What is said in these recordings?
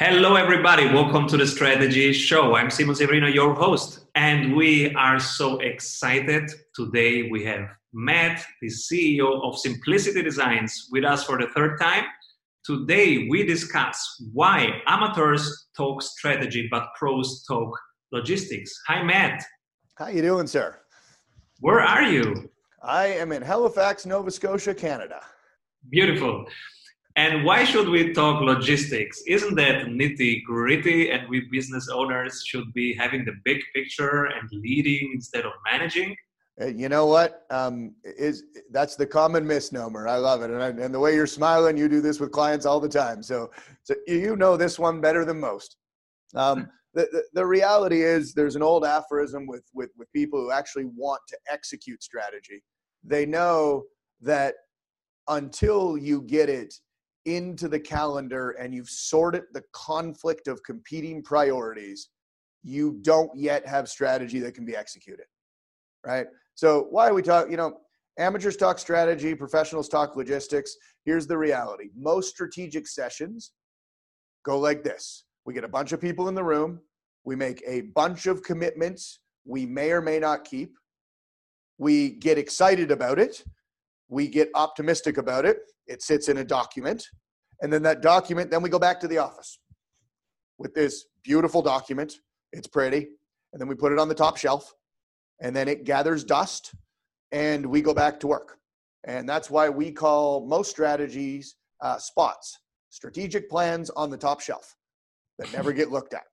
Hello, everybody. Welcome to the Strategy Show. I'm Simon Severino, your host, and we are so excited. Today, we have Matt, the CEO of Simplicity Designs, with us for the third time. Today, we discuss why amateurs talk strategy but pros talk logistics. Hi, Matt. How you doing, sir? Where are you? I am in Halifax, Nova Scotia, Canada. Beautiful. And why should we talk logistics? Isn't that nitty gritty? And we business owners should be having the big picture and leading instead of managing. Uh, you know what? Um, is that's the common misnomer. I love it, and, I, and the way you're smiling, you do this with clients all the time. So, so you know this one better than most. Um, the, the, the reality is, there's an old aphorism with, with with people who actually want to execute strategy. They know that until you get it into the calendar and you've sorted the conflict of competing priorities, you don't yet have strategy that can be executed. Right? So, why are we talk, you know, amateurs talk strategy, professionals talk logistics. Here's the reality most strategic sessions go like this we get a bunch of people in the room, we make a bunch of commitments we may or may not keep, we get excited about it, we get optimistic about it, it sits in a document. And then that document, then we go back to the office with this beautiful document. It's pretty. And then we put it on the top shelf. And then it gathers dust and we go back to work. And that's why we call most strategies uh, spots, strategic plans on the top shelf that never get looked at.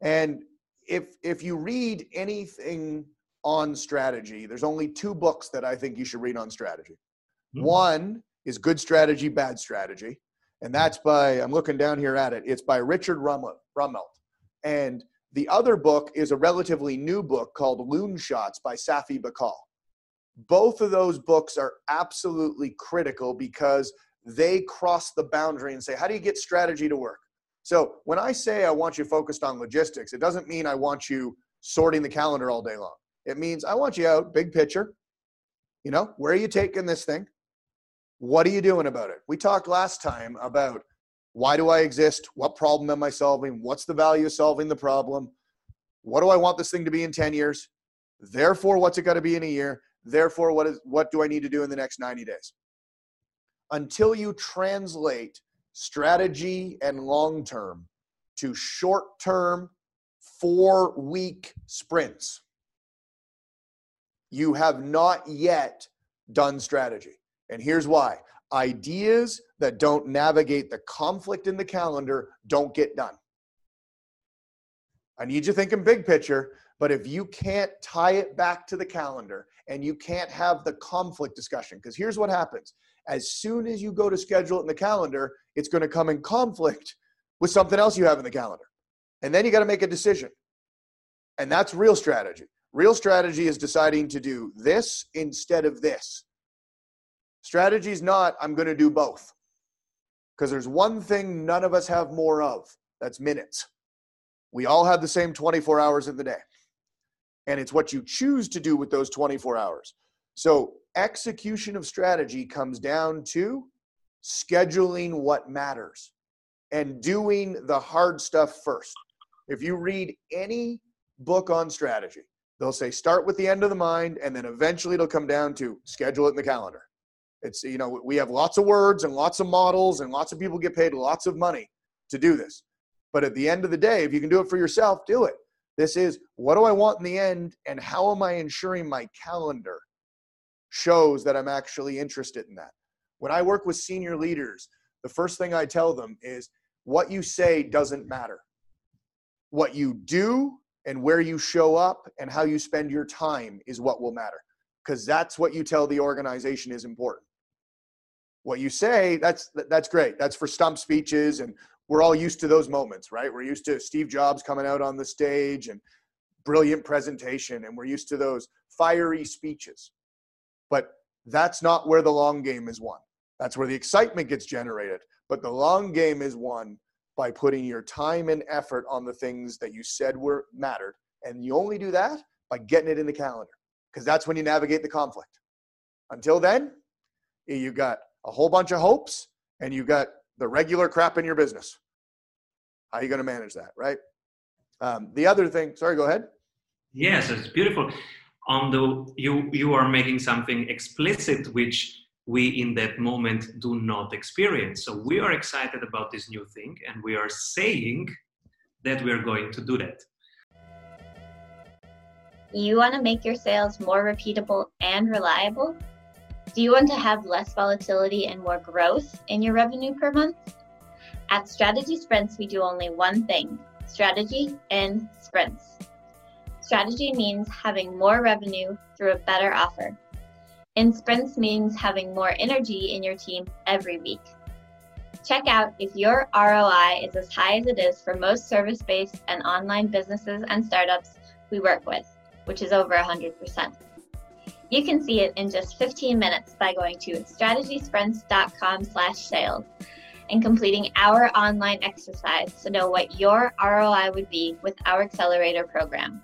And if if you read anything on strategy, there's only two books that I think you should read on strategy. Mm-hmm. One is Good Strategy, Bad Strategy. And that's by, I'm looking down here at it, it's by Richard Rumelt. And the other book is a relatively new book called Loonshots by Safi Bahcall. Both of those books are absolutely critical because they cross the boundary and say, how do you get strategy to work? So when I say I want you focused on logistics, it doesn't mean I want you sorting the calendar all day long. It means I want you out, big picture. You know, where are you taking this thing? What are you doing about it? We talked last time about why do I exist? What problem am I solving? What's the value of solving the problem? What do I want this thing to be in 10 years? Therefore, what's it got to be in a year? Therefore, what is what do I need to do in the next 90 days? Until you translate strategy and long term to short term, four week sprints, you have not yet done strategy. And here's why ideas that don't navigate the conflict in the calendar don't get done. I need you thinking big picture, but if you can't tie it back to the calendar and you can't have the conflict discussion, because here's what happens as soon as you go to schedule it in the calendar, it's going to come in conflict with something else you have in the calendar. And then you got to make a decision. And that's real strategy. Real strategy is deciding to do this instead of this. Strategy is not, I'm going to do both. Because there's one thing none of us have more of that's minutes. We all have the same 24 hours in the day. And it's what you choose to do with those 24 hours. So, execution of strategy comes down to scheduling what matters and doing the hard stuff first. If you read any book on strategy, they'll say start with the end of the mind, and then eventually it'll come down to schedule it in the calendar. It's, you know, we have lots of words and lots of models, and lots of people get paid lots of money to do this. But at the end of the day, if you can do it for yourself, do it. This is what do I want in the end, and how am I ensuring my calendar shows that I'm actually interested in that? When I work with senior leaders, the first thing I tell them is what you say doesn't matter. What you do and where you show up and how you spend your time is what will matter because that's what you tell the organization is important what you say that's that's great. That's for stump speeches and we're all used to those moments right? We're used to steve jobs coming out on the stage and brilliant presentation and we're used to those fiery speeches. But that's not where the long game is won. That's where the excitement gets generated. But the long game is won by putting your time and effort on the things that you said were mattered and you only do that by getting it in the calendar because that's when you navigate the conflict. Until then you got a whole bunch of hopes and you got the regular crap in your business. How are you going to manage that, right? Um, the other thing, sorry, go ahead. Yes, it's beautiful. On the you you are making something explicit, which we in that moment do not experience. So we are excited about this new thing, and we are saying that we are going to do that. You want to make your sales more repeatable and reliable? Do you want to have less volatility and more growth in your revenue per month? At Strategy Sprints, we do only one thing strategy in sprints. Strategy means having more revenue through a better offer. In sprints means having more energy in your team every week. Check out if your ROI is as high as it is for most service based and online businesses and startups we work with, which is over 100%. You can see it in just 15 minutes by going to strategysprints.com slash sales and completing our online exercise to know what your ROI would be with our accelerator program.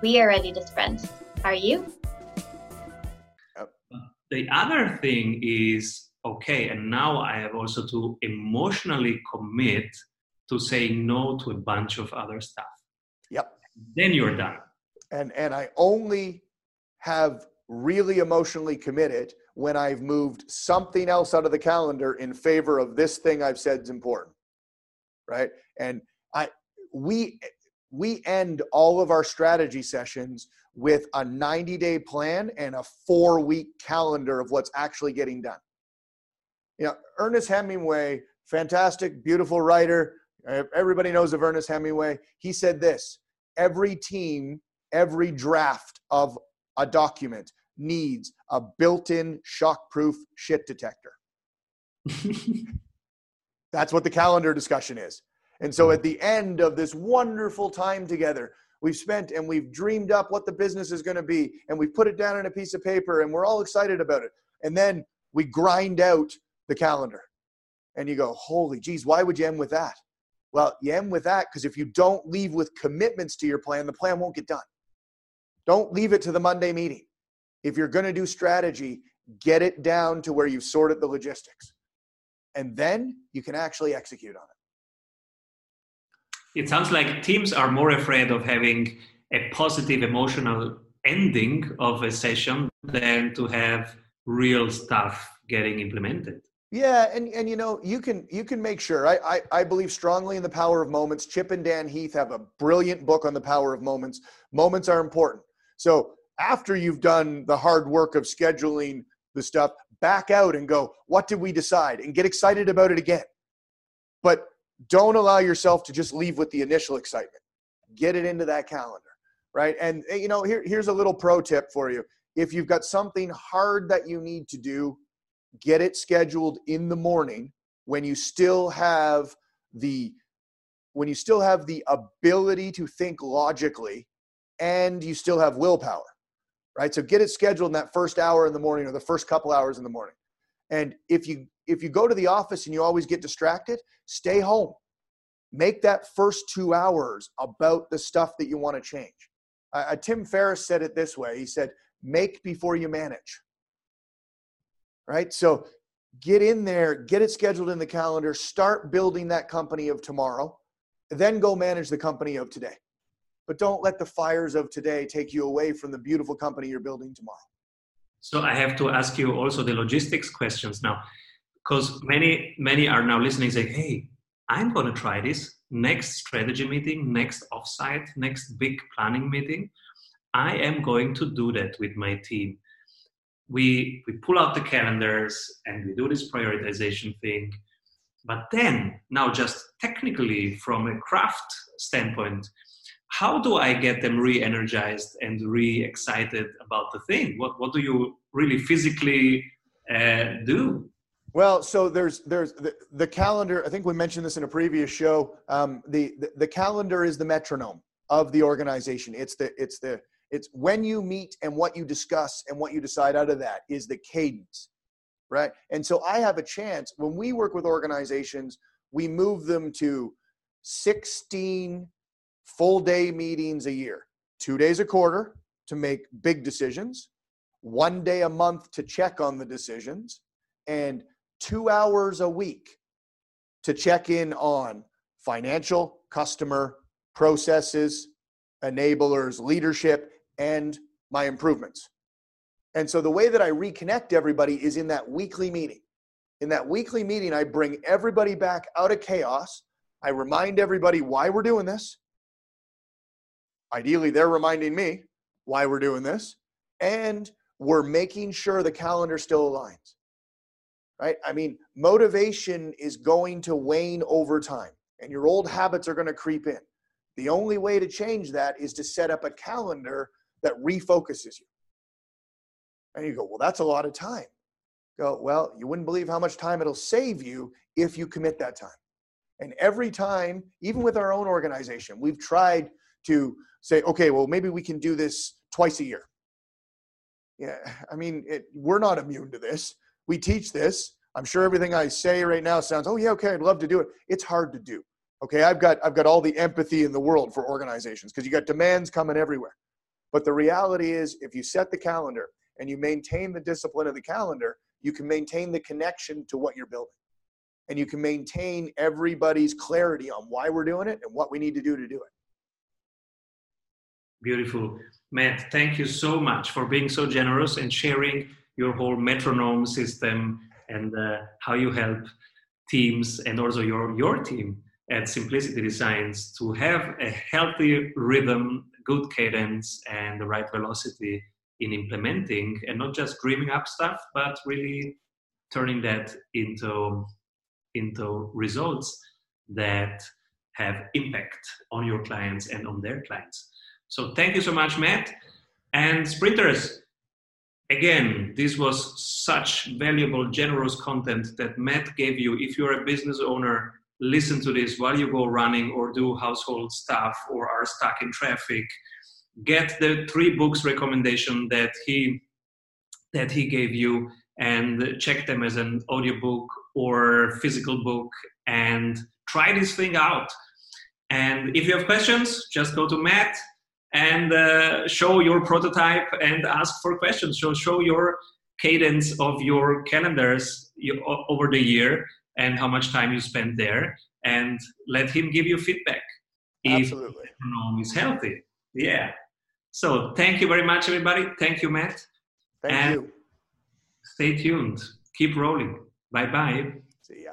We are ready to sprint. Are you? Uh, the other thing is okay, and now I have also to emotionally commit to saying no to a bunch of other stuff. Yep. Then you're done. And and I only have really emotionally committed when I've moved something else out of the calendar in favor of this thing I've said is important. Right? And I we we end all of our strategy sessions with a 90 day plan and a four week calendar of what's actually getting done. You know, Ernest Hemingway, fantastic, beautiful writer. Everybody knows of Ernest Hemingway. He said this every team, every draft of a document needs a built in shock proof shit detector. That's what the calendar discussion is. And so at the end of this wonderful time together, we've spent and we've dreamed up what the business is going to be, and we've put it down on a piece of paper, and we're all excited about it. And then we grind out the calendar. And you go, holy geez, why would you end with that? Well, you end with that because if you don't leave with commitments to your plan, the plan won't get done. Don't leave it to the Monday meeting. If you're going to do strategy, get it down to where you've sorted the logistics. And then you can actually execute on it. It sounds like teams are more afraid of having a positive emotional ending of a session than to have real stuff getting implemented. Yeah and and you know you can you can make sure. I, I i believe strongly in the power of moments. Chip and dan heath have a brilliant book on the power of moments. Moments are important so after you've done the hard work of scheduling the stuff back out and go what did we decide and get excited about it again but don't allow yourself to just leave with the initial excitement. Get it into that calendar, right? And eh, you know, here, here's a little pro tip for you. If you've got something hard that you need to do, get it scheduled in the morning when you still have the when you still have the ability to think logically and you still have willpower right so get it scheduled in that first hour in the morning or the first couple hours in the morning and if you if you go to the office and you always get distracted, stay home. Make that first two hours about the stuff that you want to change. Uh, Tim Ferriss said it this way. He said, "Make before you manage." Right. So get in there, get it scheduled in the calendar, start building that company of tomorrow, then go manage the company of today. But don't let the fires of today take you away from the beautiful company you're building tomorrow. So I have to ask you also the logistics questions now, because many many are now listening, saying, "Hey, I'm going to try this next strategy meeting, next offsite, next big planning meeting. I am going to do that with my team." We we pull out the calendars and we do this prioritization thing. But then, now just technically from a craft standpoint, how do I get them re-energized and re-excited about the thing? What what do you really physically uh, do? Well, so there's there's the, the, calendar. I think we mentioned this in a previous show. Um, the, the the calendar is the metronome of the organization. It's the it's the it's when you meet and what you discuss and what you decide out of that is the cadence, right? And so I have a chance when we work with organizations, we move them to 16 full day meetings a year, two days a quarter to make big decisions, one day a month to check on the decisions, and two hours a week to check in on financial, customer, processes, enablers, leadership, and my improvements. And so the way that I reconnect everybody is in that weekly meeting. In that weekly meeting, I bring everybody back out of chaos. I remind everybody why we're doing this. Ideally, they're reminding me why we're doing this. And we're making sure the calendar still aligns. Right? I mean, motivation is going to wane over time, and your old habits are going to creep in. The only way to change that is to set up a calendar that refocuses you. And you go, well, that's a lot of time. Go, well, you wouldn't believe how much time it'll save you if you commit that time. And every time, even with our own organization, we've tried to say, okay, well, maybe we can do this twice a year. Yeah, I mean, it, we're not immune to this. We teach this. I'm sure everything I say right now sounds, oh yeah, okay, I'd love to do it. It's hard to do. Okay, I've got I've got all the empathy in the world for organizations because you got demands coming everywhere. But the reality is, if you set the calendar and you maintain the discipline of the calendar, you can maintain the connection to what you're building. And you can maintain everybody's clarity on why we're doing it and what we need to do to do it. Beautiful. Matt, thank you so much for being so generous and sharing your whole metronome system and uh, how you help teams and also your, your team at Simplicity Designs to have a healthy rhythm, good cadence, and the right velocity in implementing and not just dreaming up stuff, but really turning that into, into results that have impact on your clients and on their clients. So thank you so much, Matt. And sprinters, again, this was such valuable, generous content that Matt gave you. If you're a business owner, listen to this while you go running or do household stuff or are stuck in traffic. Get the three books recommendation that he that he gave you and check them as an audiobook or physical book and try this thing out. And if you have questions, just go to Matt and uh, show your prototype and ask for questions. So show your cadence of your calendars over the year and how much time you spend there, and let him give you feedback. Absolutely. If the is healthy. Yeah. So thank you very much, everybody. Thank you, Matt. Thank and you. Stay tuned. Keep rolling. Bye bye. See ya.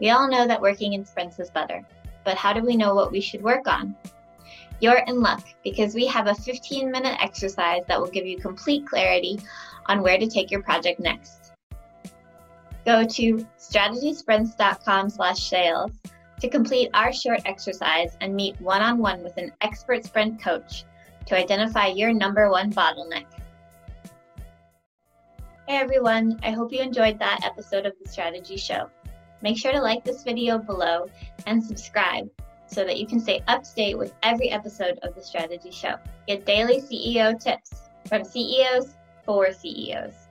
We all know that working in sprints is better, but how do we know what we should work on? You're in luck because we have a 15 minute exercise that will give you complete clarity on where to take your project next. Go to strategysprints.com slash sales to complete our short exercise and meet one-on-one with an expert sprint coach to identify your number one bottleneck. Hey everyone, I hope you enjoyed that episode of the Strategy Show. Make sure to like this video below and subscribe so that you can stay up to date with every episode of the Strategy Show. Get daily CEO tips from CEOs for CEOs.